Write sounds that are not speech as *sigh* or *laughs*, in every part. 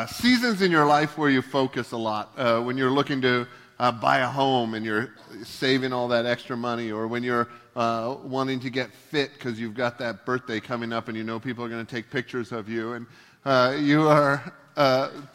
uh, seasons in your life where you focus a lot. Uh, when you're looking to uh, buy a home and you're saving all that extra money, or when you're uh, wanting to get fit because you've got that birthday coming up and you know people are going to take pictures of you. And uh, you are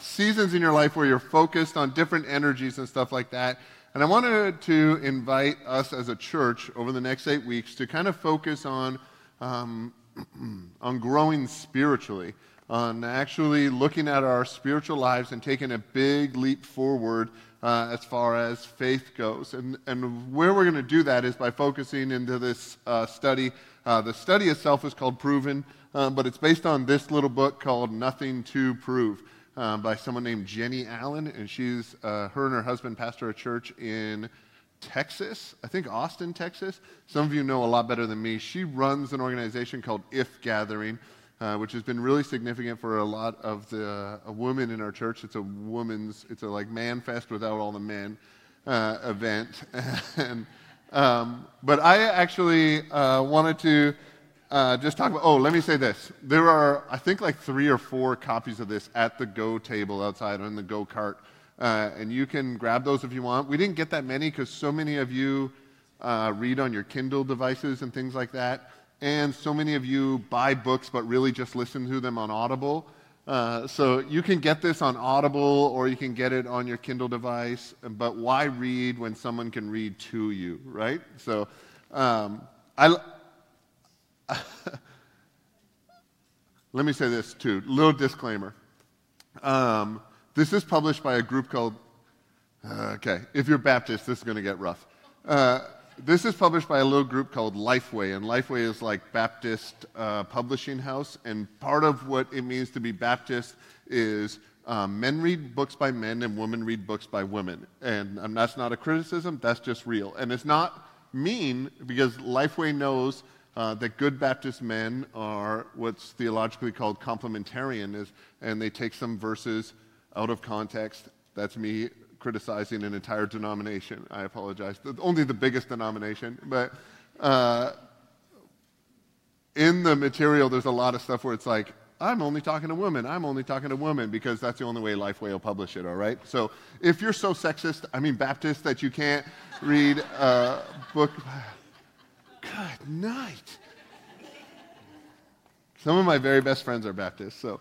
seasons in your life where you're focused on different energies and stuff like that. And I wanted to invite us as a church over the next eight weeks to kind of focus on, um, *clears throat* on growing spiritually on actually looking at our spiritual lives and taking a big leap forward uh, as far as faith goes. And, and where we're going to do that is by focusing into this uh, study. Uh, the study itself is called Proven, um, but it's based on this little book called Nothing to Prove. Uh, by someone named Jennie Allen, and she's uh, her and her husband pastor a church in Texas, I think Austin, Texas. Some of you know a lot better than me. She runs an organization called If Gathering, uh, which has been really significant for a lot of the women in our church. It's a woman's, it's a like man fest without all the men uh, event. *laughs* and, um, but I actually uh, wanted to uh, just talk about, oh, let me say this. There are, I think, like three or four copies of this at the Go table outside on the Go cart. Uh, and you can grab those if you want. We didn't get that many because so many of you read on your Kindle devices and things like that and so many of you buy books but really just listen to them on Audible. Uh, so you can get this on Audible or you can get it on your Kindle device, but why read when someone can read to you, right? So um, I. *laughs* let me say this too. Little disclaimer. Um, this is published by a group called. Uh, okay, if you're Baptist, this is going to get rough. Uh, this is published by a little group called Lifeway, and Lifeway is like Baptist uh, publishing house. And part of what it means to be Baptist is um, men read books by men and women read books by women. And um, that's not a criticism, that's just real. And it's not mean because Lifeway knows uh, that good Baptist men are what's theologically called complementarian, is, and they take some verses out of context. That's me criticizing an entire denomination. I apologize. Only the biggest denomination. But uh, in the material, there's a lot of stuff where it's like, I'm only talking to women. I'm only talking to women because that's the only way Lifeway will publish it, all right? So if you're so sexist, I mean Baptist, that you can't read a book. *sighs* Good night. Some of my very best friends are Baptists, so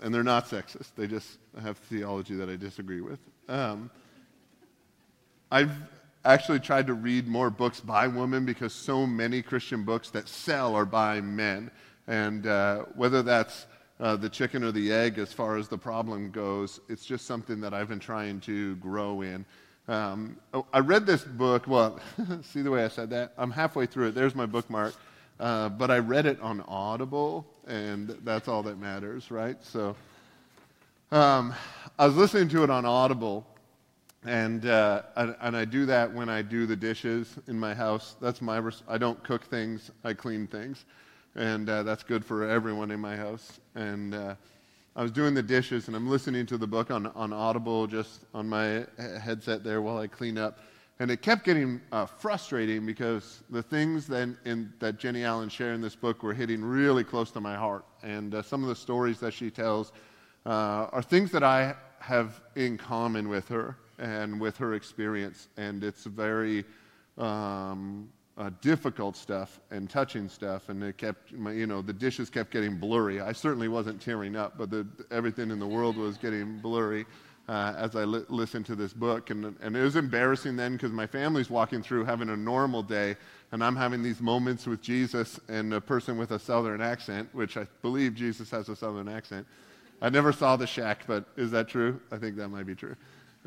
and they're not sexist. They just have theology that I disagree with. Um, I've actually tried to read more books by women because so many Christian books that sell are by men. And uh, whether that's uh, the chicken or the egg as far as the problem goes, it's just something that I've been trying to grow in. Um, oh, I read this book. Well, *laughs* see the way I said that? I'm halfway through it. There's my bookmark. Uh, but I read it on Audible, and that's all that matters, right? So um, I was listening to it on Audible, and, uh, and, and I do that when I do the dishes in my house. That's my res- I don't cook things, I clean things, and uh, that's good for everyone in my house. And uh, I was doing the dishes, and I'm listening to the book on, on Audible just on my headset there while I clean up. And it kept getting uh, frustrating because the things that, in, that Jennie Allen shared in this book were hitting really close to my heart. And uh, some of the stories that she tells uh, are things that I have in common with her and with her experience. And it's very um, uh, difficult stuff and touching stuff. And it kept, you know, the dishes kept getting blurry. I certainly wasn't tearing up, but the, everything in the world was getting blurry uh, as I li- listened to this book. And, and it was embarrassing then because my family's walking through having a normal day, and I'm having these moments with Jesus and a person with a southern accent, which I believe Jesus has a southern accent. I never saw the shack, but is that true? I think that might be true.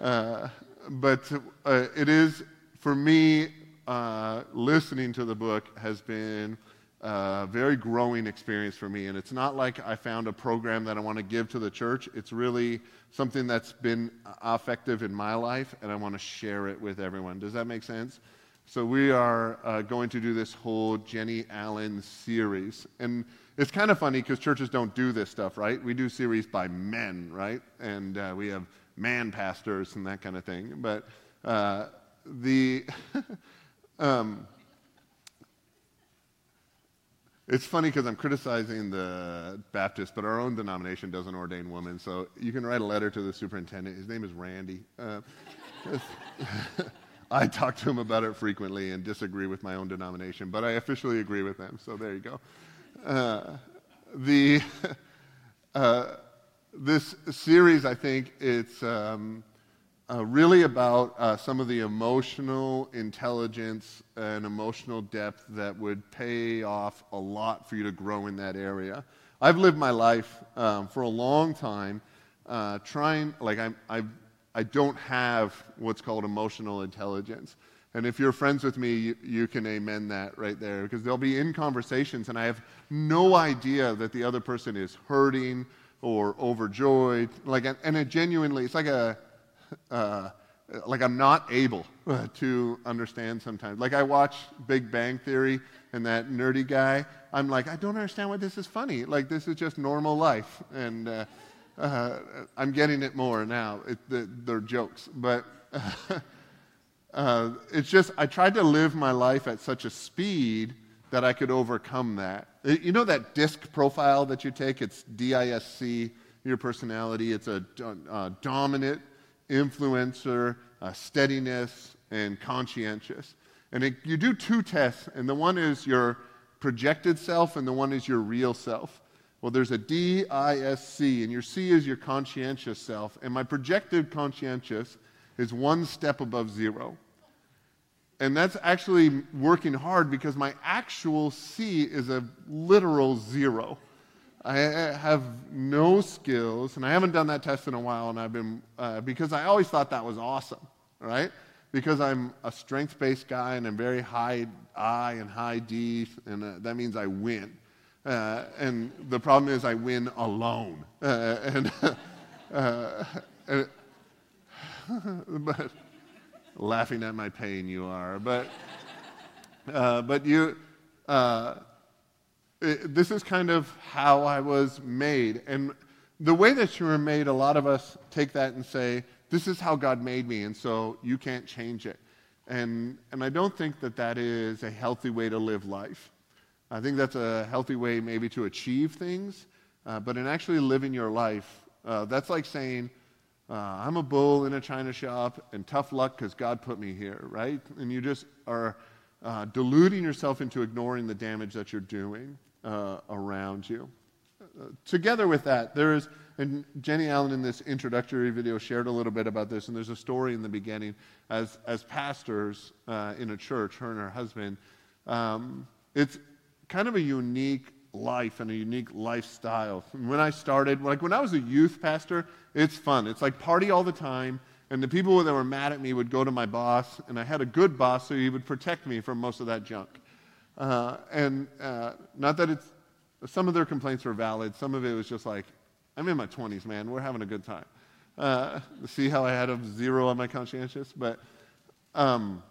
Uh, but uh, it is, for me, uh, listening to the book has been a very growing experience for me. And it's not like I found a program that I want to give to the church. It's really something that's been effective in my life, and I want to share it with everyone. Does that make sense? So we are uh, going to do this whole Jennie Allen series. And it's kind of funny because churches don't do this stuff, right? We do series by men, right? And uh, we have man pastors and that kind of thing. But uh, the. *laughs* um, it's funny because I'm criticizing the Baptist, but our own denomination doesn't ordain women. So you can write a letter to the superintendent. His name is Randy. Uh, *laughs* I talk to him about it frequently and disagree with my own denomination, but I officially agree with them. So there you go. Uh, the *laughs* uh, this series, I think, it's um, uh, really about uh, some of the emotional intelligence and emotional depth that would pay off a lot for you to grow in that area. I've lived my life um, for a long time uh, trying, like, I'm, I, I don't have what's called emotional intelligence. And if you're friends with me, you, you, can amen that right there because they'll be in conversations and I have no idea that the other person is hurting or overjoyed. Like, and it genuinely, it's like a, *laughs* uh, like I'm not able to understand sometimes. Like I watch Big Bang Theory and that nerdy guy, I'm like, I don't understand why this is funny. Like this is just normal life, and uh, uh, I'm getting it more now. It, the, they're jokes, but *laughs* uh, it's just I tried to live my life at such a speed that I could overcome that. You know that disc profile that you take? It's D-I-S-C. Your personality. It's a uh, dominant influencer, uh, steadiness, and conscientious. And it, you do two tests, and the one is your projected self, and the one is your real self. Well, there's a D, I, S, C, and your C is your conscientious self. And my projected conscientious is one step above zero. And that's actually working hard because my actual C is a literal zero. I have no skills, and I haven't done that test in a while, and I've been, uh, because I always thought that was awesome, right? Because I'm a strength based guy and I'm very high I and high D, and uh, that means I win. Uh, and the problem is I win alone. Uh, and, *laughs* uh, and *laughs* but laughing at my pain, you are. But, uh, but you, this is kind of how I was made. And the way that you were made, a lot of us take that and say, this is how God made me, and so you can't change it. And, and I don't think that that is a healthy way to live life. I think that's a healthy way maybe to achieve things, uh, but in actually living your life, uh, that's like saying, uh, I'm a bull in a china shop, and tough luck because God put me here, right? And you just are uh, deluding yourself into ignoring the damage that you're doing uh, around you. Uh, together with that, there is, and Jennie Allen in this introductory video shared a little bit about this, and there's a story in the beginning. As, as pastors uh, in a church, her and her husband, um, it's kind of a unique life and a unique lifestyle. When I started, like when I was a youth pastor, it's fun. It's like party all the time. And the people that were mad at me would go to my boss, and I had a good boss, so he would protect me from most of that junk. Uh, and uh, not that it's, some of their complaints were valid. Some of it was just like, I'm in my 20s, man. We're having a good time. Uh, see how I had a zero on my conscientious? But um,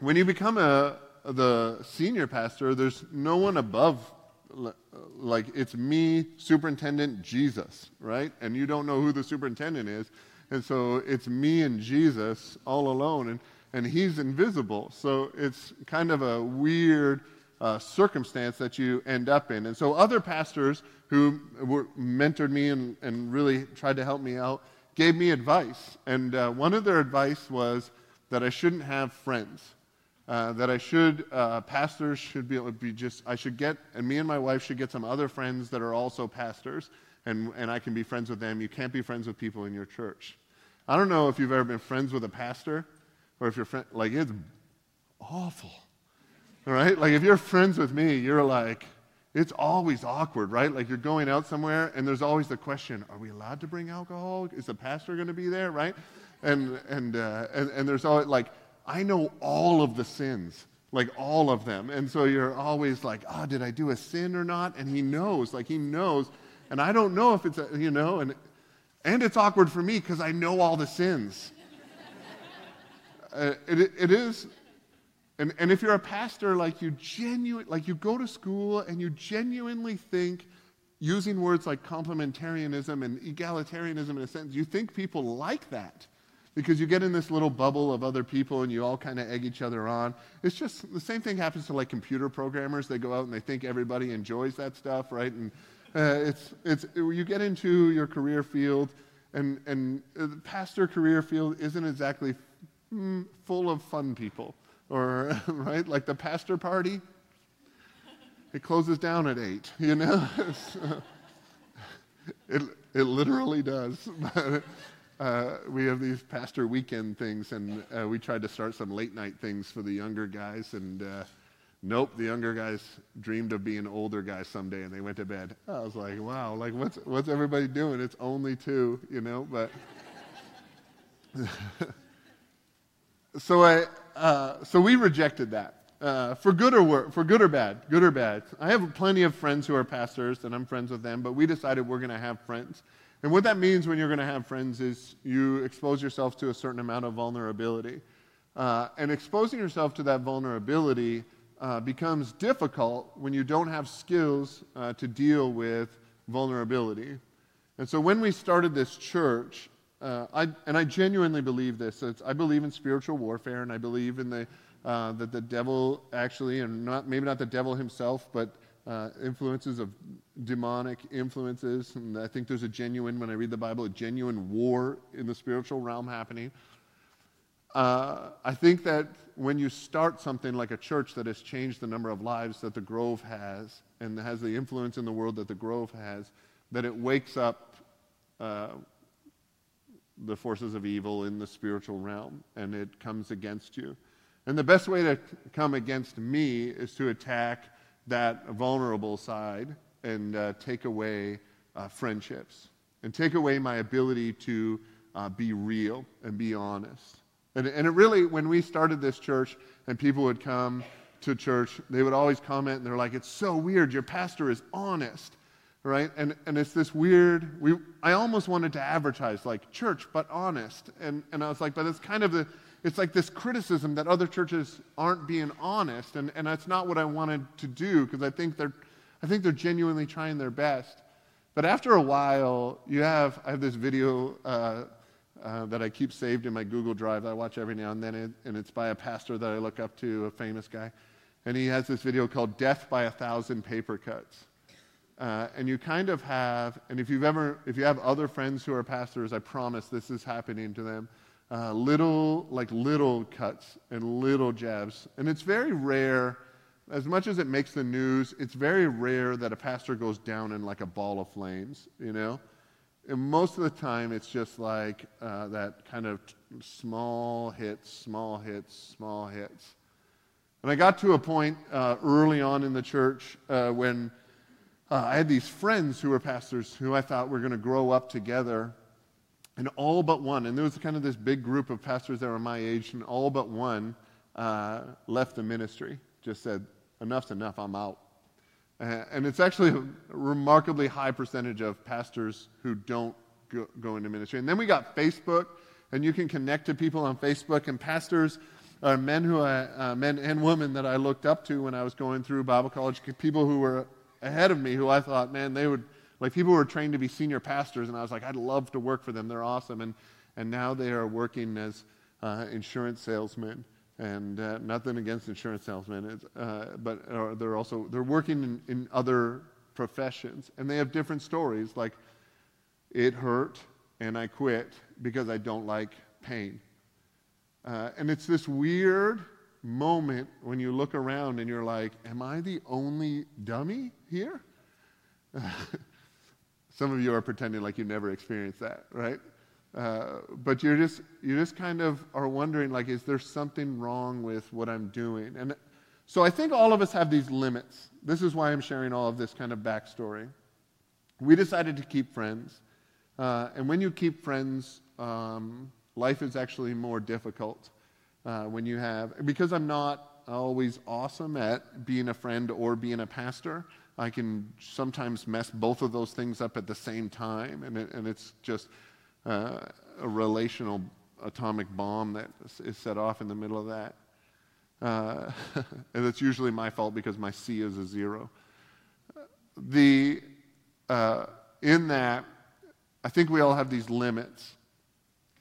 when you become a, the senior pastor, there's no one above. Like, it's me, superintendent, Jesus, right? And you don't know who the superintendent is. And so it's me and Jesus all alone. And and he's invisible. So it's kind of a weird uh, circumstance that you end up in. And so other pastors who were, mentored me and, and really tried to help me out gave me advice. And uh, one of their advice was that I shouldn't have friends. Uh, that I should, uh, pastors should be, able to be just, I should get, and me and my wife should get some other friends that are also pastors, and, and I can be friends with them. You can't be friends with people in your church. I don't know if you've ever been friends with a pastor, or if you're friend, like it's awful. Right? Like if you're friends with me, you're like, it's always awkward, right? Like you're going out somewhere and there's always the question, are we allowed to bring alcohol? Is the pastor going to be there, right? And, and, uh, and, and there's always like, I know all of the sins, like all of them. And so you're always like, oh, did I do a sin or not? And he knows, like he knows. And I don't know if it's, a, you know, and, and it's awkward for me because I know all the sins. Uh, it, it is, and, and if you're a pastor, like you genuine, like you go to school and you genuinely think, using words like complementarianism and egalitarianism in a sense, you think people like that. because you get in this little bubble of other people and you all kind of egg each other on. It's just the same thing happens to like computer programmers. They go out and they think everybody enjoys that stuff, right? And uh, it's, it's, you get into your career field, and, and the pastor career field isn't exactly mm, full of fun people, or, *laughs* right? Like the pastor party, it closes down at 8, you know? *laughs* it, it literally does. *laughs* uh, we have these pastor weekend things, and uh, we tried to start some late night things for the younger guys, and uh, nope, the younger guys dreamed of being older guys someday, and they went to bed. I was like, wow, like what's what's everybody doing? It's only two, you know, but. So I, uh, so we rejected that. Uh, for good or wor- for good or bad, good or bad. I have plenty of friends who are pastors, and I'm friends with them. But we decided we're going to have friends, and what that means when you're going to have friends is you expose yourself to a certain amount of vulnerability. Uh, and exposing yourself to that vulnerability uh, becomes difficult when you don't have skills uh, to deal with vulnerability. And so when we started this church, uh, I, and I genuinely believe this, I believe in spiritual warfare, and I believe in the, uh, that the devil actually, and not, maybe not the devil himself, but uh, influences of demonic influences. And I think there's a genuine, when I read the Bible, a genuine war in the spiritual realm happening. Uh, I think that when you start something like a church that has changed the number of lives that the Grove has and has the influence in the world that the Grove has, that it wakes up uh, the forces of evil in the spiritual realm and it comes against you. And the best way to come against me is to attack that vulnerable side and uh, take away uh, friendships and take away my ability to uh, be real and be honest. And, and it really, when we started this church and people would come to church, they would always comment and they're like, it's so weird. Your pastor is honest, right? And, and it's this weird, we, I almost wanted to advertise like church, but honest. And, and I was like, but it's kind of the, it's like this criticism that other churches aren't being honest, and, and that's not what I wanted to do because I think they're, I think they're genuinely trying their best. But after a while, you have I have this video uh, uh, that I keep saved in my Google Drive that I watch every now and then, and it's by a pastor that I look up to, a famous guy, and he has this video called "Death by a Thousand Paper Cuts." Uh, and you kind of have, and if you've ever, if you have other friends who are pastors, I promise this is happening to them uh, little, like little cuts and little jabs. And it's very rare, as much as it makes the news, it's very rare that a pastor goes down in like a ball of flames, you know? And most of the time, it's just like uh, that kind of small hits, small hits, small hits. And I got to a point uh, early on in the church uh, when uh, I had these friends who were pastors who I thought were going to grow up together and all but one, and there was kind of this big group of pastors that were my age, and all but one uh, left the ministry, just said, enough's enough, I'm out. Uh, and it's actually a remarkably high percentage of pastors who don't go, go, into ministry. And then we got Facebook, and you can connect to people on Facebook, and pastors are men who I, uh, men and women that I looked up to when I was going through Bible college, people who were ahead of me, who I thought, man, they would like people who were trained to be senior pastors, and I was like, I'd love to work for them. They're awesome. And, and now they are working as uh, insurance salesmen. And uh, nothing against insurance salesmen, uh, but uh, they're also they're working in, in other professions, and they have different stories. Like, it hurt, and I quit because I don't like pain. Uh, and it's this weird moment when you look around and you're like, Am I the only dummy here? *laughs* Some of you are pretending like you never experienced that, right? Uh, but you're just you just kind of are wondering like, is there something wrong with what I'm doing? And so I think all of us have these limits. This is why I'm sharing all of this kind of backstory. We decided to keep friends, uh, and when you keep friends, um, life is actually more difficult uh, when you have because I'm not always awesome at being a friend or being a pastor. I can sometimes mess both of those things up at the same time, and, it, and it's just uh, a relational atomic bomb that is set off in the middle of that. Uh, *laughs* and it's usually my fault because my C is a zero. The, uh, in that, I think we all have these limits.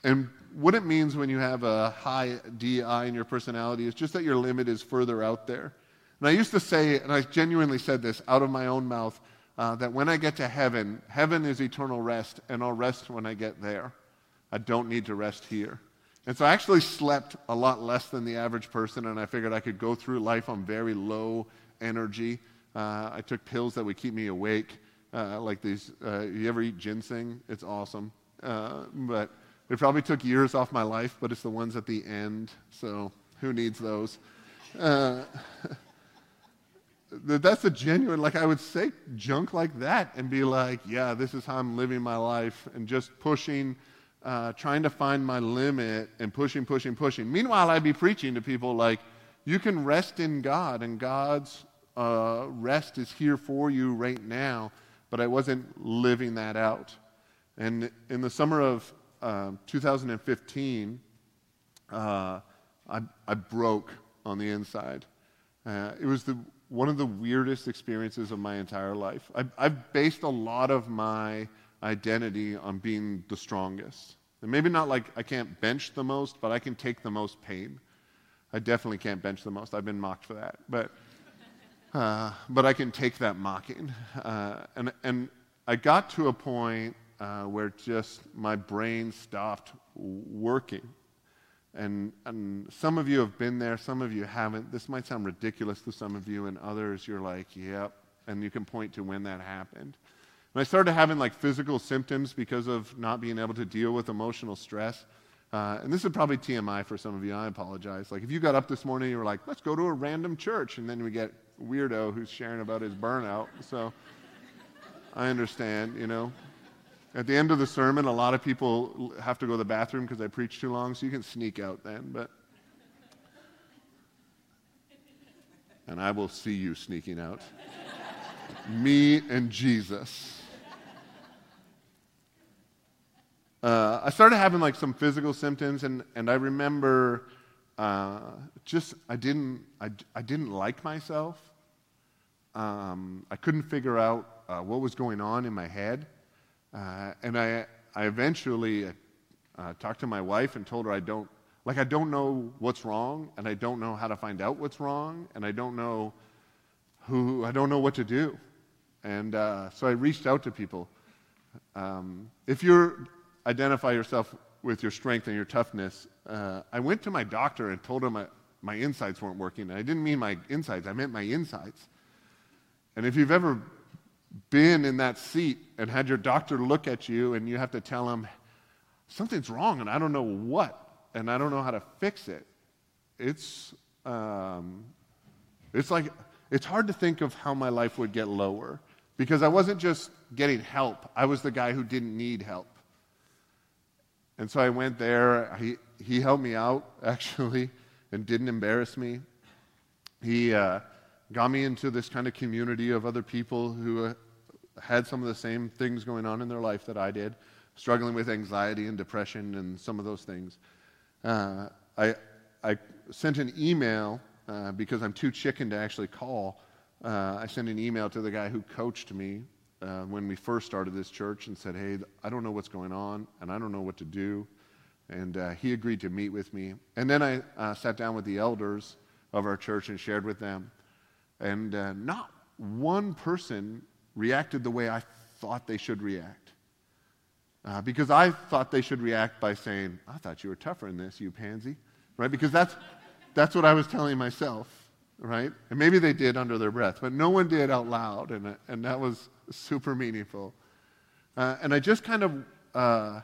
And what it means when you have a high DI in your personality is just that your limit is further out there. And I used to say, and I genuinely said this out of my own mouth, uh, that when I get to heaven, heaven is eternal rest, and I'll rest when I get there. I don't need to rest here. And so I actually slept a lot less than the average person, and I figured I could go through life on very low energy. Uh, I took pills that would keep me awake, uh, like these. Uh, you ever eat ginseng? It's awesome. Uh, but it probably took years off my life, but it's the ones at the end, so who needs those? Uh, *laughs* that's a genuine, like I would say junk like that and be like, yeah, this is how I'm living my life, and just pushing, uh, trying to find my limit and pushing, pushing, pushing. Meanwhile, I'd be preaching to people like, you can rest in God, and God's uh, rest is here for you right now, but I wasn't living that out. And in the summer of um, 2015, uh, I, I, broke on the inside. Uh, it was the one of the weirdest experiences of my entire life. I've, I've based a lot of my identity on being the strongest. And maybe not like I can't bench the most, but I can take the most pain. I definitely can't bench the most. I've been mocked for that. But, uh, but I can take that mocking. Uh, and, and I got to a point uh, where just my brain stopped working. And, and some of you have been there, some of you haven't. This might sound ridiculous to some of you, and others you're like, yep. And you can point to when that happened. And I started having like physical symptoms because of not being able to deal with emotional stress. Uh, and this is probably TMI for some of you. I apologize. Like if you got up this morning, you were like, let's go to a random church. And then we get weirdo who's sharing about his burnout. So I understand, you know. At the end of the sermon, a lot of people have to go to the bathroom because I preach too long, so you can sneak out then. But and I will see you sneaking out. *laughs* Me and Jesus. Uh, I started having like some physical symptoms, and, and I remember uh, just I didn't I, I didn't like myself. Um, I couldn't figure out uh, what was going on in my head. Uh, and I, I eventually uh, talked to my wife and told her I don't, like, I don't know what's wrong, and I don't know how to find out what's wrong, and I don't know who, I don't know what to do. And uh, so I reached out to people. Um, if you identify yourself with your strength and your toughness, uh, I went to my doctor and told him my, my insides weren't working. And I didn't mean my insides, I meant my insides. And if you've ever been in that seat and had your doctor look at you and you have to tell him, something's wrong and I don't know what, and I don't know how to fix it. It's, um, it's like, it's hard to think of how my life would get lower because I wasn't just getting help, I was the guy who didn't need help. And so I went there. He, he helped me out, *laughs* actually, and didn't embarrass me. He uh, got me into this kind of community of other people who uh, had some of the same things going on in their life that I did, struggling with anxiety and depression and some of those things. Uh, I, I sent an email uh, because I'm too chicken to actually call. Uh, I sent an email to the guy who coached me uh, when we first started this church and said, Hey, I don't know what's going on and I don't know what to do. And uh, he agreed to meet with me. And then I uh, sat down with the elders of our church and shared with them. And not one person reacted the way I thought they should react. Uh, because I thought they should react by saying, I thought you were tougher than this, you pansy. Right? Because that's, that's what I was telling myself. Right? And maybe they did under their breath, but no one did out loud. And, and that was super meaningful. Uh, and I just kind of, uh,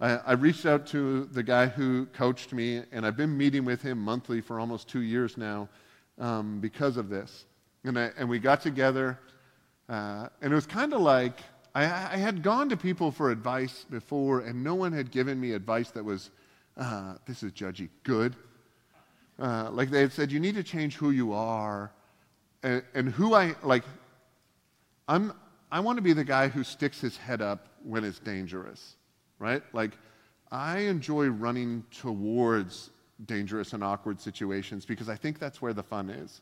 I, I reached out to the guy who coached me, and I've been meeting with him monthly for almost two years now um, because of this. And, I, and we got together uh, and it was kind of like I, I, had gone to people for advice before, and no one had given me advice that was, uh, this is judgy, good. Uh, like they had said, you need to change who you are. And, and who I, like, I'm, I want to be the guy who sticks his head up when it's dangerous, right? Like, I enjoy running towards dangerous and awkward situations because I think that's where the fun is.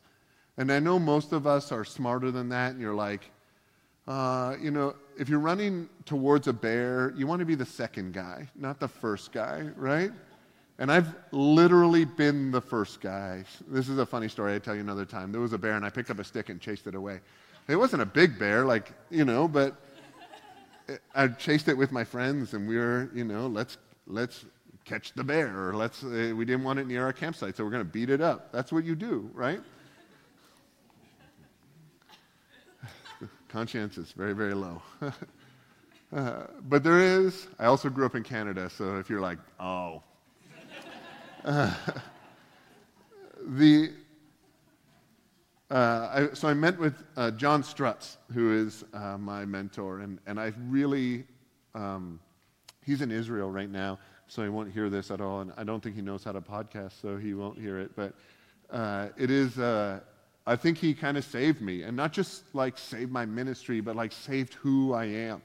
And I know most of us are smarter than that, and you're like, uh, you know, if you're running towards a bear, you want to be the second guy, not the first guy, right? And I've literally been the first guy. This is a funny story I tell you another time. There was a bear, and I picked up a stick and chased it away. It wasn't a big bear, like, you know, but I chased it with my friends, and we were, you know, let's, let's catch the bear, or let's, uh, we didn't want it near our campsite, so we're going to beat it up. That's what you do, right? Conscience is very, very low. *laughs* uh, but there is, I also grew up in Canada, so if you're like, oh, uh, *laughs* the, uh, I, so I met with uh, John Strutz, who is uh, my mentor, and, and I really, um, he's in Israel right now, so he won't hear this at all, and I don't think he knows how to podcast, so he won't hear it. But uh, it is, I think he kind of saved me, and not just like saved my ministry, but like saved who I am.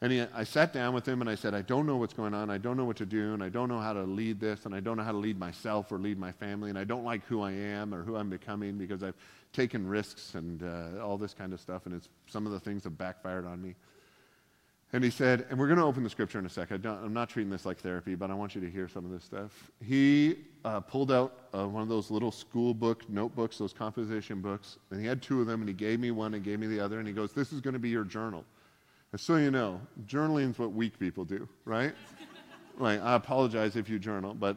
And he, I sat down with him and I said, I don't know what's going on. I don't know what to do. And I don't know how to lead this. And I don't know how to lead myself or lead my family. And I don't like who I am or who I'm becoming because I've taken risks and uh, all this kind of stuff. And it's, some of the things have backfired on me. And he said, and we're going to open the scripture in a sec. I am not treating this like therapy, but I want you to hear some of this stuff. He uh, pulled out uh, one of those little school book notebooks, those composition books, and he had two of them, and he gave me one and gave me the other, and he goes, This is going to be your journal. And so you know, journaling is what weak people do, right? *laughs* like, I apologize if you journal, but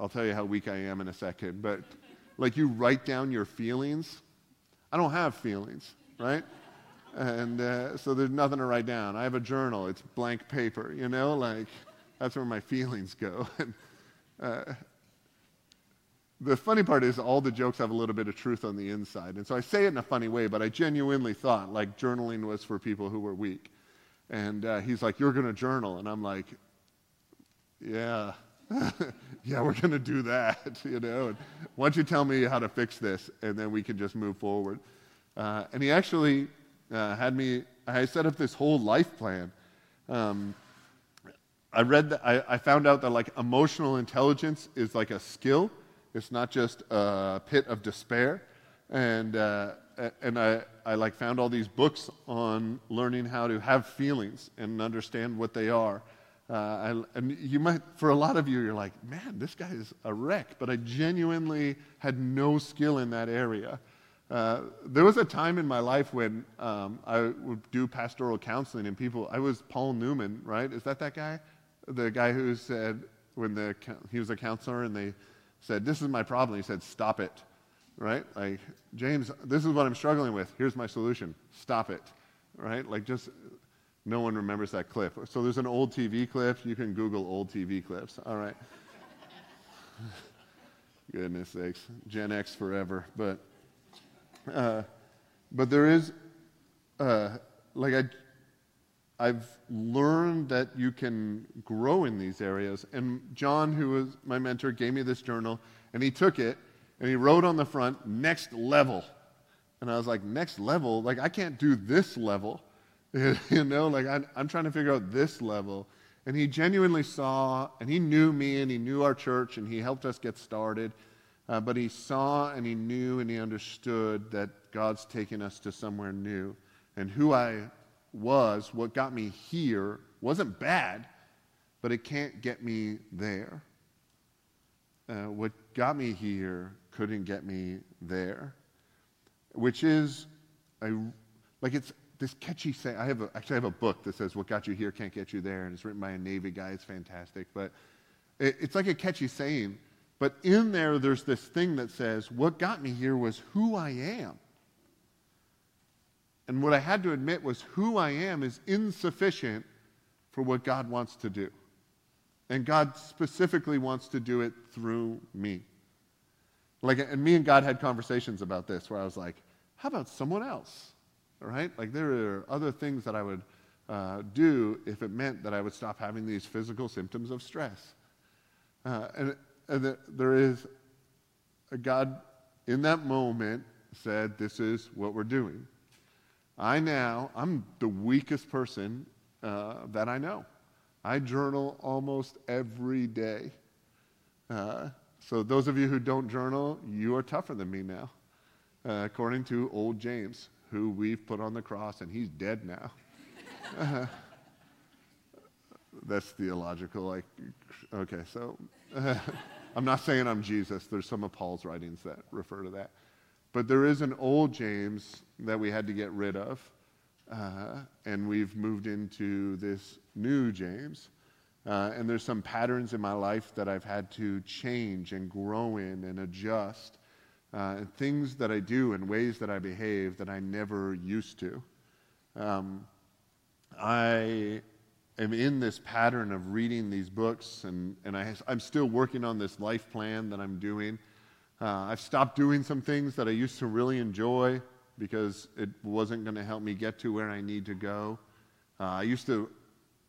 I'll tell you how weak I am in a second. But like, you write down your feelings. I don't have feelings, right? And uh, so there's nothing to write down. I have a journal, it's blank paper, you know, like, that's where my feelings go. *laughs* and, uh, the funny part is all the jokes have a little bit of truth on the inside. And so I say it in a funny way, but I genuinely thought like journaling was for people who were weak. And uh, he's like, You're going to journal. And I'm like, Yeah. *laughs* yeah, we're going to do that, *laughs* you know. And why don't you tell me how to fix this, and then we can just move forward. Uh, and he actually uh, had me, I set up this whole life plan. Um, I read that, I, I, found out that like emotional intelligence is like a skill. It's not just a pit of despair. And, uh, and I, I like found all these books on learning how to have feelings and understand what they are. Uh, I, and you might, for a lot of you, you're like, man, this guy is a wreck. But I genuinely had no skill in that area. Uh, there was a time in my life when um, I would do pastoral counseling, and people, I was Paul Newman, right? Is that that guy? The guy who said, when the, he was a counselor, and they said, This is my problem. He said, Stop it right? Like, James, this is what I'm struggling with. Here's my solution. Stop it, right? Like, just no one remembers that clip. So there's an old TV clip. You can Google old TV clips. All right. *laughs* Goodness sakes, Gen X forever. But, uh, but there is, uh, like I, I've learned that you can grow in these areas. And John, who was my mentor, gave me this journal, and he took it and he wrote on the front, next level. And I was like, next level? Like, I can't do this level. *laughs* you know, like, I, I'm trying to figure out this level. And he genuinely saw, and he knew me, and he knew our church, and he helped us get started. Uh, but he saw, and he knew, and he understood that God's taking us to somewhere new. And who I was, what got me here, wasn't bad, but it can't get me there. Uh, what got me here couldn't get me there, which is a, like it's this catchy saying. I have a, actually I have a book that says "What got you here can't get you there," and it's written by a Navy guy. It's fantastic, but it, it's like a catchy saying. But in there, there's this thing that says, "What got me here was who I am." And what I had to admit was who I am is insufficient for what God wants to do. And God specifically wants to do it through me. Like, and me and God had conversations about this where I was like, how about someone else? All right? Like, there are other things that I would uh, do if it meant that I would stop having these physical symptoms of stress. Uh, and, and there is a God in that moment said, This is what we're doing. I now, I'm the weakest person uh, that I know. I journal almost every day. Uh, so, those of you who don't journal, you are tougher than me now, uh, according to old James, who we've put on the cross, and he's dead now. *laughs* Uh, that's theological. Like, okay, so. I'm not saying I'm Jesus. There's some of Paul's writings that refer to that. But there is an old James that we had to get rid of. Uh, and we've moved into this new James. Uh, and there's some patterns in my life that I've had to change and grow in and adjust. Uh, and things that I do and ways that I behave that I never used to. Um, I am in this pattern of reading these books, and, and I, am still working on this life plan that I'm doing. Uh, I've stopped doing some things that I used to really enjoy because it wasn't going to help me get to where I need to go. Uh, I used to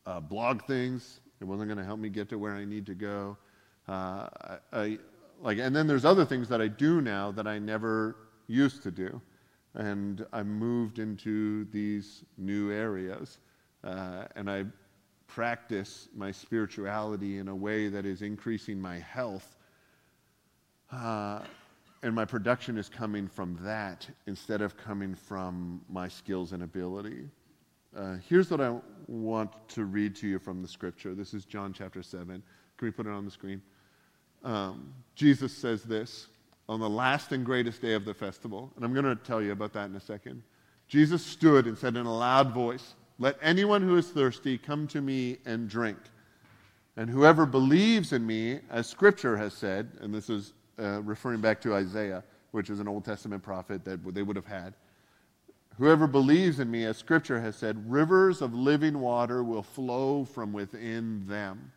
uh, blog things. It wasn't going to help me get to where I need to go. Uh, I, I, like, and then there's other things that I do now that I never used to do, and I moved into these new areas, uh, and I practice my spirituality in a way that is increasing my health. Uh, and my production is coming from that instead of coming from my skills and ability. Uh, here's what I want to read to you from the scripture. This is John chapter 7. Can we put it on the screen? Um, Jesus says this on the last and greatest day of the festival, and I'm going to tell you about that in a second. Jesus stood and said in a loud voice, Let anyone who is thirsty come to me and drink. And whoever believes in me, as scripture has said, and this is uh, referring back to Isaiah, which is an Old Testament prophet that they would have had. Whoever believes in me, as scripture has said, rivers of living water will flow from within them.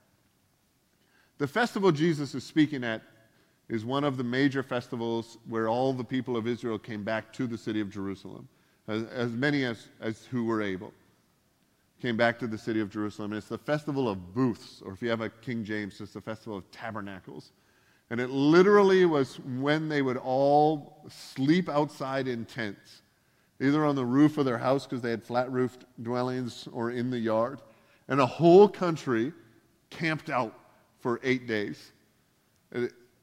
The festival Jesus is speaking at is one of the major festivals where all the people of Israel came back to the city of Jerusalem, as, as many as, as who were able came back to the city of Jerusalem. And it's the festival of booths, or if you have a King James, it's the festival of tabernacles. And it literally was when they would all sleep outside in tents, either on the roof of their house because they had flat roofed dwellings or in the yard. And a whole country camped out for eight days.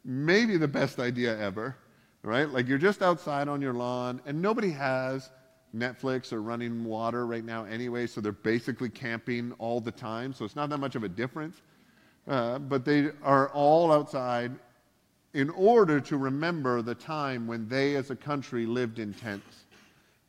Maybe the best idea ever, right? Like you're just outside on your lawn and nobody has Netflix or running water right now anyway, so they're basically camping all the time. So it's not that much of a difference. Uh, but they are all outside in order to remember the time when they as a country lived in tents,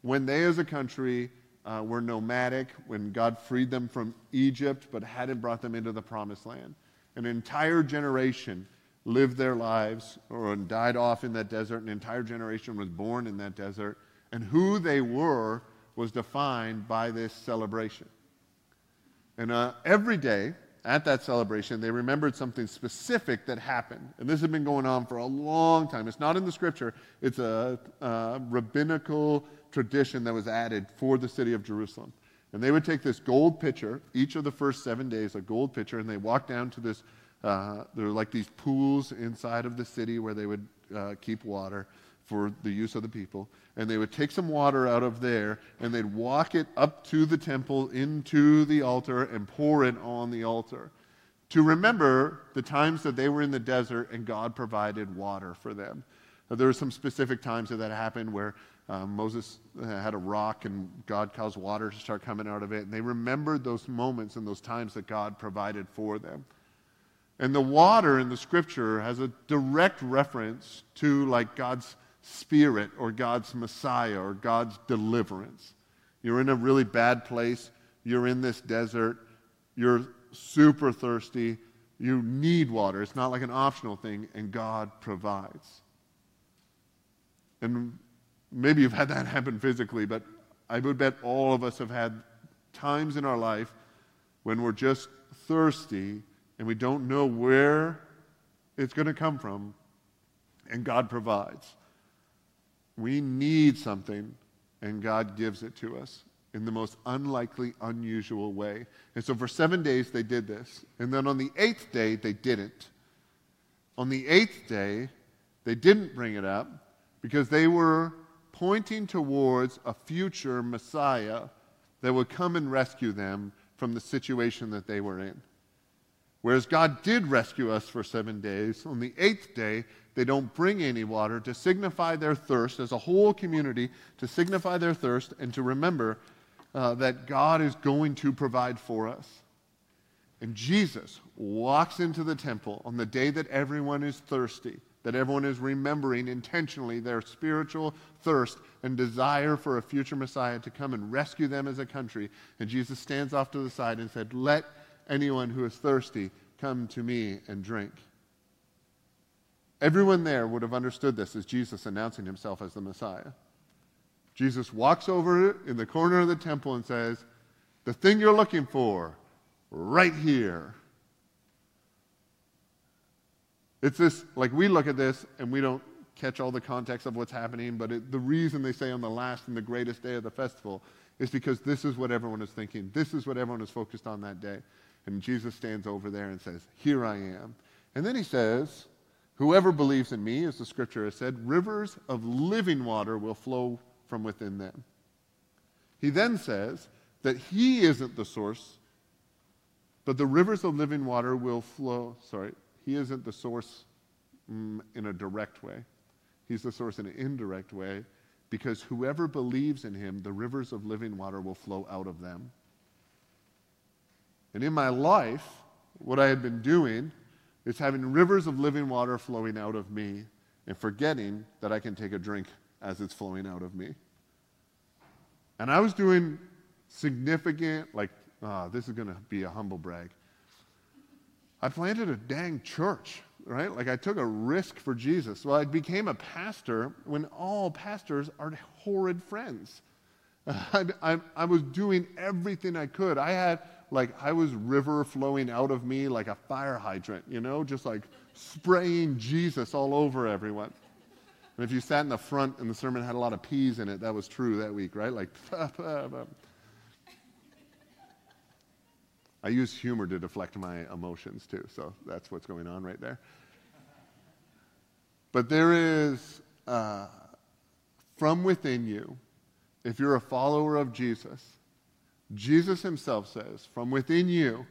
when they as a country uh, were nomadic, when God freed them from Egypt but hadn't brought them into the promised land. An entire generation lived their lives or died off in that desert. An entire generation was born in that desert. And who they were was defined by this celebration. And uh, every day, at that celebration, they remembered something specific that happened. And this has been going on for a long time. It's not in the scripture, it's a, a rabbinical tradition that was added for the city of Jerusalem. And they would take this gold pitcher, each of the first seven days, a gold pitcher, and they walked down to this, uh, there are like these pools inside of the city where they would uh, keep water for the use of the people. And they would take some water out of there and they'd walk it up to the temple into the altar and pour it on the altar to remember the times that they were in the desert and God provided water for them. There were some specific times that that happened where um, Moses uh, had a rock and God caused water to start coming out of it. And they remembered those moments and those times that God provided for them. And the water in the scripture has a direct reference to like God's Spirit or God's Messiah or God's deliverance. You're in a really bad place. You're in this desert. You're super thirsty. You need water. It's not like an optional thing, and God provides. And maybe you've had that *laughs* happen physically, but I would bet all of us have had times in our life when we're just thirsty and we don't know where it's going to come from, and God provides. We need something, and God gives it to us in the most unlikely, unusual way. And so for seven days they did this. And then on the eighth day, they didn't. On the eighth day, they didn't bring it up because they were pointing towards a future Messiah that would come and rescue them from the situation that they were in. Whereas God did rescue us for seven days, on the eighth day, they don't bring any water to signify their thirst as a whole community, to signify their thirst and to remember uh, that God is going to provide for us. And Jesus walks into the temple on the day that everyone is thirsty, that everyone is remembering intentionally their spiritual thirst and desire for a future Messiah to come and rescue them as a country. And Jesus stands off to the side and said, Let anyone who is thirsty come to me and drink. Everyone there would have understood this as Jesus announcing himself as the Messiah. Jesus walks over in the corner of the temple and says, The thing you're looking for, right here. It's this, like we look at this and we don't catch all the context of what's happening, but it, the reason they say on the last and the greatest day of the festival is because this is what everyone is thinking. This is what everyone is focused on that day. And Jesus stands over there and says, Here I am. And then he says, Whoever believes in me, as the scripture has said, rivers of living water will flow from within them. He then says that he isn't the source, but the rivers of living water will flow. Sorry, he isn't the source mm, in a direct way. He's the source in an indirect way because whoever believes in him, the rivers of living water will flow out of them. And in my life, what I had been doing is having rivers of living water flowing out of me and forgetting that I can take a drink as it's flowing out of me. And I was doing significant, like, oh, this is going to be a humble brag. I planted a dang church, right? Like, I took a risk for Jesus. Well, I became a pastor when all pastors are horrid friends. *laughs* I, I, I was doing everything I could. I had like I was river flowing out of me like a fire hydrant, you know, just like spraying Jesus all over everyone. And if you sat in the front and the sermon had a lot of peas in it, that was true that week, right? Like, *laughs* I use humor to deflect my emotions too, so that's what's going on right there. But there is, uh, from within you, if you're a follower of Jesus, Jesus himself says, from within you,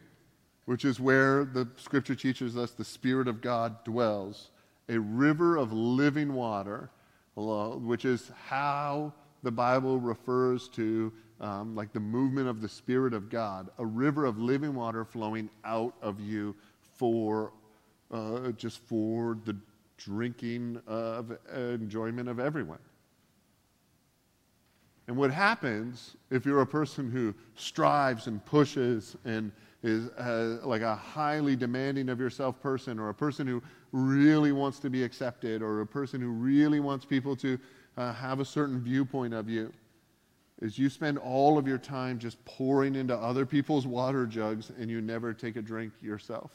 which is where the scripture teaches us the Spirit of God dwells, a river of living water, which is how the Bible refers to um, like the movement of the Spirit of God, a river of living water flowing out of you for uh, just for the drinking of uh, enjoyment of everyone. And what happens if you're a person who strives and pushes and is uh, like a highly demanding of yourself person, or a person who really wants to be accepted, or a person who really wants people to uh, have a certain viewpoint of you, is you spend all of your time just pouring into other people's water jugs and you never take a drink yourself.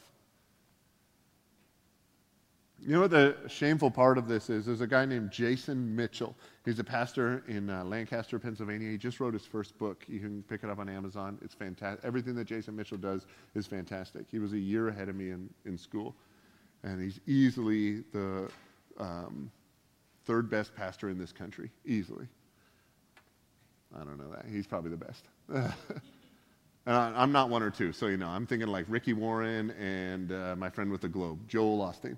You know what the shameful part of this is? There's a guy named Jason Mitchell. He's a pastor in uh, Lancaster, Pennsylvania. He just wrote his first book. You can pick it up on Amazon. It's fantastic. Everything that Jason Mitchell does is fantastic. He was a year ahead of me in, in school, and he's easily the um, third best pastor in this country. Easily. I don't know that. He's probably the best. *laughs* I'm not one or two, so you know, I'm thinking like Ricky Warren and uh, my friend with the globe, Joel Osteen.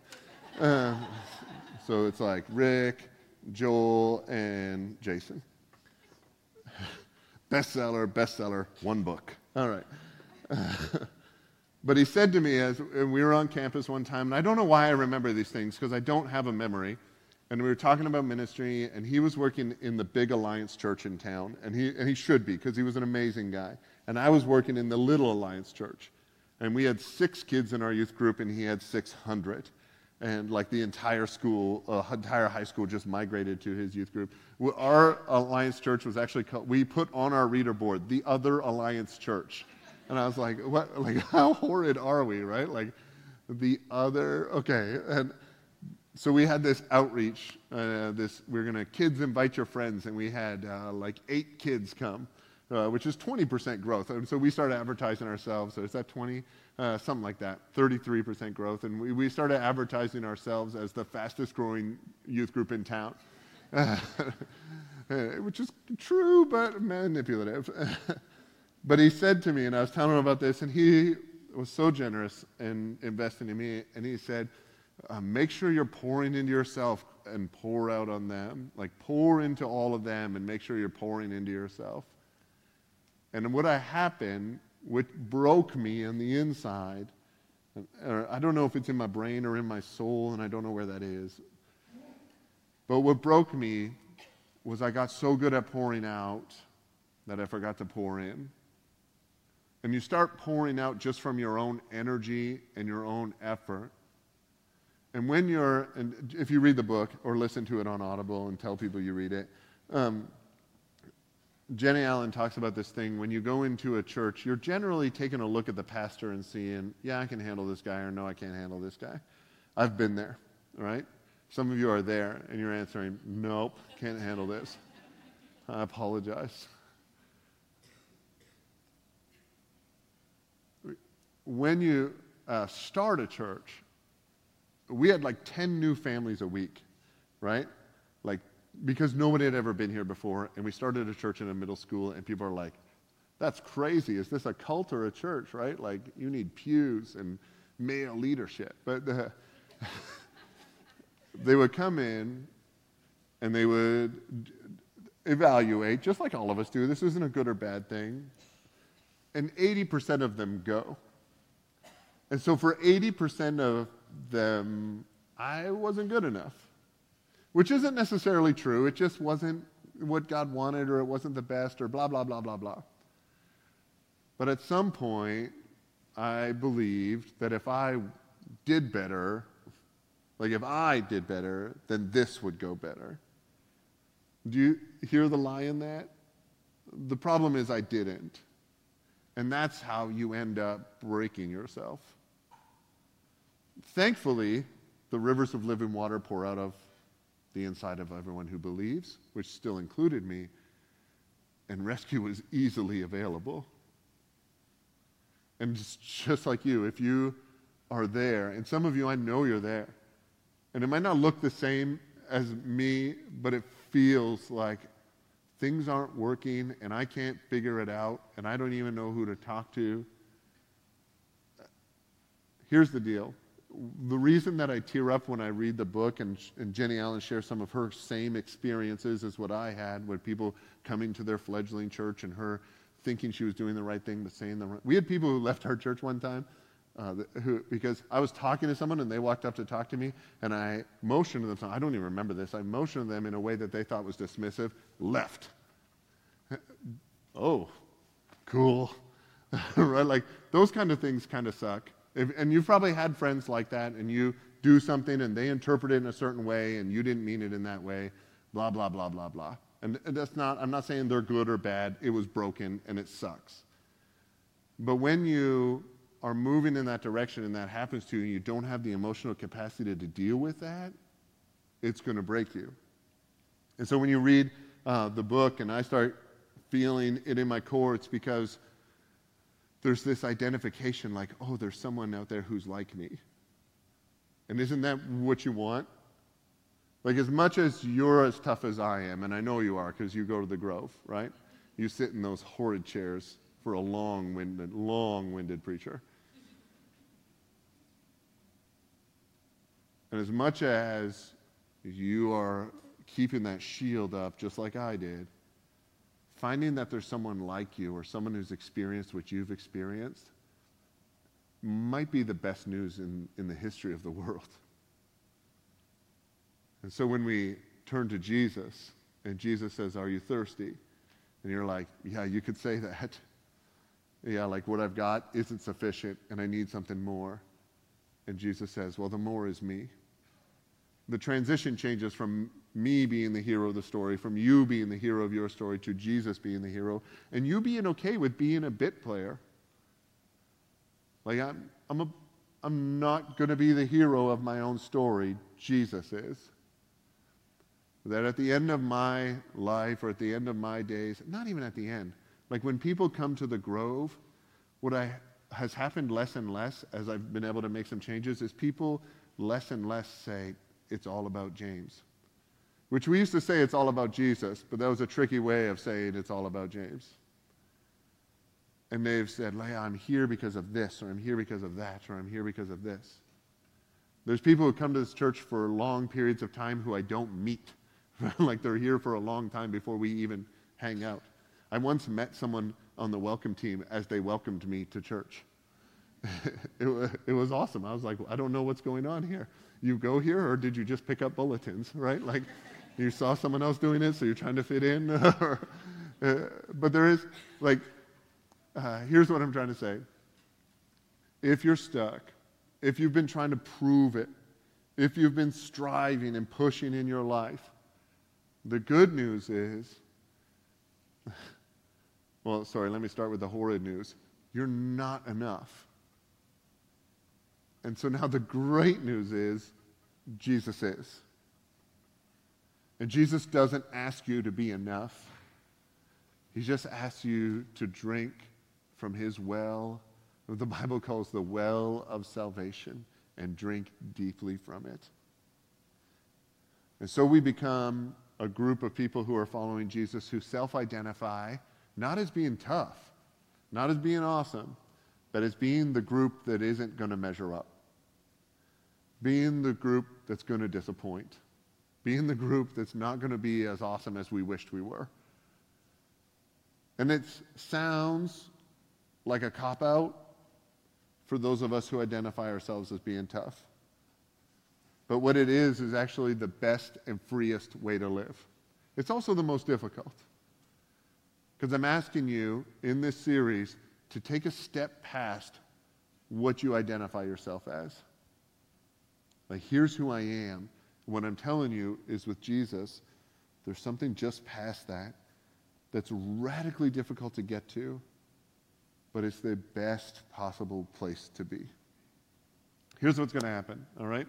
Uh, so it's like Rick, Joel, and Jason. *laughs* bestseller, bestseller, one book. All right. *laughs* but he said to me as we were on campus one time, and I don't know why I remember these things because I don't have a memory. And we were talking about ministry, and he was working in the big Alliance church in town, and he, and he should be because he was an amazing guy. And I was working in the little Alliance church. And we had six kids in our youth group, and he had 600 and like the entire school, uh, entire high school just migrated to his youth group. Our Alliance Church was actually called, we put on our reader board, the other Alliance Church. And I was like, what, like, *laughs* how horrid are we, right? Like, the other, okay. And so we had this outreach, uh, this, we are to, kids invite your friends, and we had uh, like eight kids come, uh, which is 20% growth. And so we started advertising ourselves. So is that 20? Uh, something like that, 33% growth. And we, we started advertising ourselves as the fastest growing youth group in town, *laughs* which is true, but manipulative. *laughs* but he said to me, and I was telling him about this, and he was so generous in investing in me, and he said, uh, make sure you're pouring into yourself and pour out on them. Like pour into all of them and make sure you're pouring into yourself. And what happened which broke me on the inside. Or I don't know if it's in my brain or in my soul, and I don't know where that is. But what broke me was I got so good at pouring out that I forgot to pour in. And you start pouring out just from your own energy and your own effort. And when you're, and if you read the book or listen to it on Audible and tell people you read it, um, Jennie Allen talks about this thing. When you go into a church, you're generally taking a look at the pastor and seeing, yeah, I can handle this guy, or no, I can't handle this guy. I've been there, right? Some of you are there and you're answering, nope, can't handle this. I apologize. When you uh, start a church, we had like 10 new families a week, right? Because nobody had ever been here before. And we started a church in a middle school, and people are like, that's crazy. Is this a cult or a church, right? Like, you need pews and male leadership. But the, *laughs* they would come in and they would evaluate, just like all of us do. This isn't a good or bad thing. And 80% of them go. And so for 80% of them, I wasn't good enough, which isn't necessarily true. It just wasn't what God wanted, or it wasn't the best, or blah, blah, blah, blah, blah. But at some point, I believed that if I did better, like if I did better, then this would go better. Do you hear the lie in that? The problem is I didn't. And that's how you end up breaking yourself. Thankfully, the rivers of living water pour out of the inside of everyone who believes, which still included me, and rescue was easily available. And just, just like you, if you are there, and some of you, I know you're there, and it might not look the same as me, but it feels like things aren't working and I can't figure it out and I don't even know who to talk to. Here's the deal. The reason that I tear up when I read the book and, and Jennie Allen shares some of her same experiences as what I had with people coming to their fledgling church and her thinking she was doing the right thing but saying the wrong. We had people who left our church one time uh, who, because I was talking to someone and they walked up to talk to me, and I motioned to them. I don't even remember this. I motioned to them in a way that they thought was dismissive. Left. *laughs* oh, cool. *laughs* right? Like those kind of things kind of suck. If, and you've probably had friends like that, and you do something and they interpret it in a certain way, and you didn't mean it in that way. Blah blah blah blah blah. And, that's not. I'm not saying they're good or bad. It was broken and it sucks. But when you are moving in that direction and that happens to you and you don't have the emotional capacity to deal with that, it's going to break you. And so when you read uh, the book and I start feeling it in my core, it's because there's this identification like, oh, there's someone out there who's like me. And isn't that what you want? Like, as much as you're as tough as I am, and I know you are because you go to the Grove, right? You sit in those horrid chairs for a long winded, long winded preacher. And as much as you are keeping that shield up, just like I did, finding that there's someone like you or someone who's experienced what you've experienced might be the best news in, in the history of the world. And so when we turn to Jesus and Jesus says, Are you thirsty? And you're like, Yeah, you could say that. *laughs* Yeah, like what I've got isn't sufficient and I need something more. And Jesus says, Well, the more is me the transition changes from me being the hero of the story, from you being the hero of your story, to Jesus being the hero, and you being okay with being a bit player. Like, I'm, I'm, a, I'm not going to be the hero of my own story. Jesus is. That at the end of my life or at the end of my days, not even at the end, like when people come to the Grove, what I, has happened less and less as I've been able to make some changes is people less and less say, it's all about James. Which we used to say it's all about Jesus, but that was a tricky way of saying it's all about James. And they've said, Leah, I'm here because of this, or I'm here because of that, or I'm here because of this. There's people who come to this church for long periods of time who I don't meet. *laughs* like they're here for a long time before we even hang out. I once met someone on the welcome team as they welcomed me to church. *laughs* it, was, it was awesome. I was like, I don't know what's going on here. You go here, or did you just pick up bulletins, right? Like, you saw someone else doing it, so you're trying to fit in. *laughs* uh, but there is, like, uh, here's what I'm trying to say. If you're stuck, if you've been trying to prove it, if you've been striving and pushing in your life, the good news is, *laughs* well, sorry, let me start with the horrid news. You're not enough. And so now the great news is Jesus is. And Jesus doesn't ask you to be enough. He just asks you to drink from his well, what *laughs* the Bible calls the well of salvation, and drink deeply from it. And so we become a group of people who are following Jesus who self identify not as being tough, not as being awesome, but as being the group that isn't going to measure up being the group that's going to disappoint, being the group that's not going to be as awesome as we wished we were. And it sounds like a cop out for those of us who identify ourselves as being tough. But what it is, is actually the best and freest way to live. It's also the most difficult. Because I'm asking you in this series to take a step past what you identify yourself as. Like, here's who I am. What I'm telling you is with Jesus, there's something just past that that's radically difficult to get to, but it's the best possible place to be. Here's what's going to happen, all right?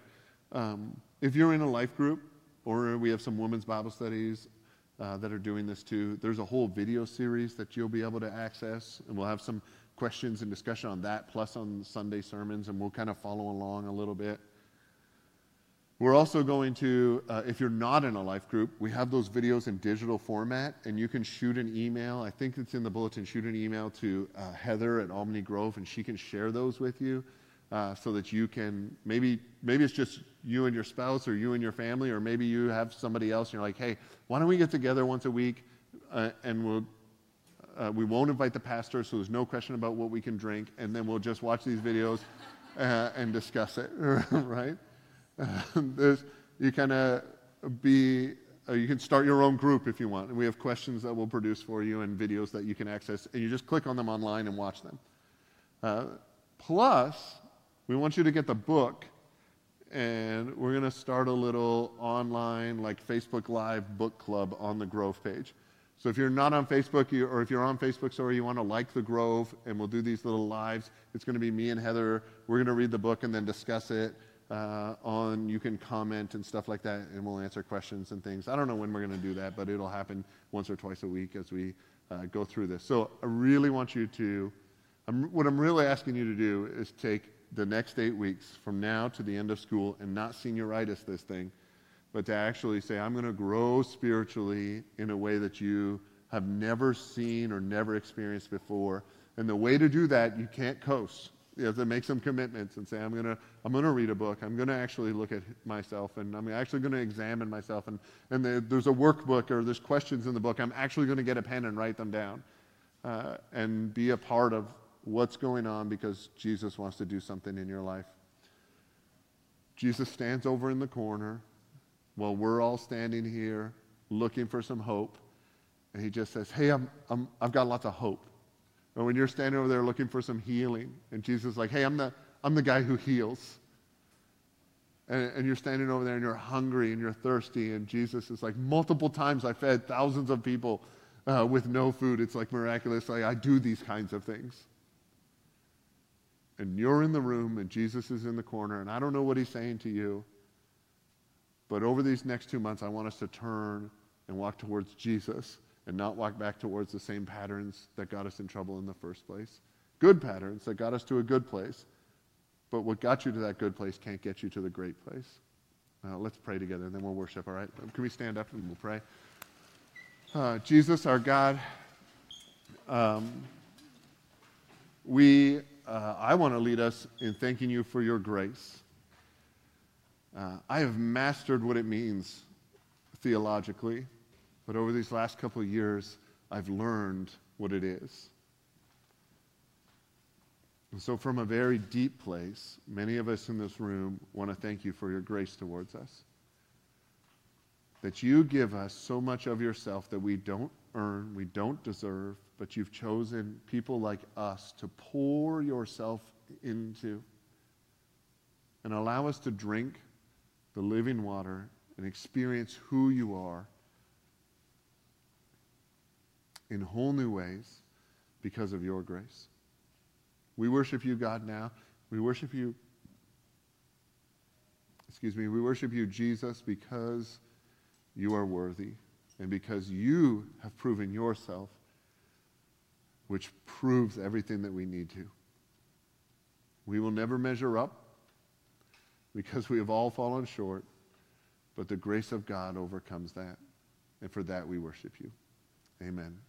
Um, if you're in a life group, or we have some women's Bible studies uh, that are doing this too, there's a whole video series that you'll be able to access, and we'll have some questions and discussion on that, plus on Sunday sermons, and we'll kind of follow along a little bit. We're also going to, uh, if you're not in a life group, we have those videos in digital format, and you can shoot an email. I think it's in the bulletin. Shoot an email to uh, Heather at Albany Grove, and she can share those with you, uh, so that you can maybe maybe it's just you and your spouse, or you and your family, or maybe you have somebody else. And you're like, hey, why don't we get together once a week, uh, and we'll. Uh, we won't invite the pastor, so there's no question about what we can drink, and then we'll just watch these videos uh, and discuss it, *laughs* right? *laughs* There's, you kind of be, uh, you can start your own group if you want. And we have questions that we'll produce for you and videos that you can access. And you just click on them online and watch them. Uh, plus, we want you to get the book. And we're going to start a little online, like Facebook Live book club on the Grove page. So if you're not on Facebook, you, or if you're on Facebook, sorry, you want to like the Grove, and we'll do these little lives. It's going to be me and Heather. We're going to read the book and then discuss it uh, on you can comment and stuff like that, and we'll answer questions and things. I don't know when we're going to do that, but it'll happen once or twice a week as we uh, go through this. So I really want you to, I'm, what I'm really asking you to do is take the next eight weeks from now to the end of school and not senioritis this thing, but to actually say, I'm going to grow spiritually in a way that you have never seen or never experienced before. And the way to do that, you can't coast you have to make some commitments and say, I'm going to I'm gonna read a book. I'm going to actually look at myself and I'm actually going to examine myself. And, and there's a workbook or there's questions in the book. I'm actually going to get a pen and write them down uh, and be a part of what's going on because Jesus wants to do something in your life. Jesus stands over in the corner while we're all standing here looking for some hope. And he just says, Hey, I'm, I'm, I've got lots of hope. Or when you're standing over there looking for some healing, and Jesus is like, hey, I'm the, I'm the guy who heals. And, and, you're standing over there and you're hungry and you're thirsty, and Jesus is like, multiple times I fed thousands of people uh, with no food. It's like miraculous. Like, I do these kinds of things. And you're in the room, and Jesus is in the corner, and I don't know what he's saying to you. But over these next two months, I want us to turn and walk towards Jesus and not walk back towards the same patterns that got us in trouble in the first place. Good patterns that got us to a good place. But what got you to that good place can't get you to the great place. Uh, let's pray together and then we'll worship, all right? Can we stand up and we'll pray? Uh, Jesus, our God, um, we, uh, I want to lead us in thanking you for your grace. Uh, I have mastered what it means theologically but over these last couple of years, I've learned what it is. And so, from a very deep place, many of us in this room want to thank you for your grace towards us. That you give us so much of yourself that we don't earn, we don't deserve, but you've chosen people like us to pour yourself into and allow us to drink the living water and experience who you are in whole new ways because of your grace. We worship you, God, now. We worship you, excuse me, we worship you, Jesus, because you are worthy and because you have proven yourself, which proves everything that we need to. We will never measure up because we have all fallen short, but the grace of God overcomes that. And for that we worship you. Amen.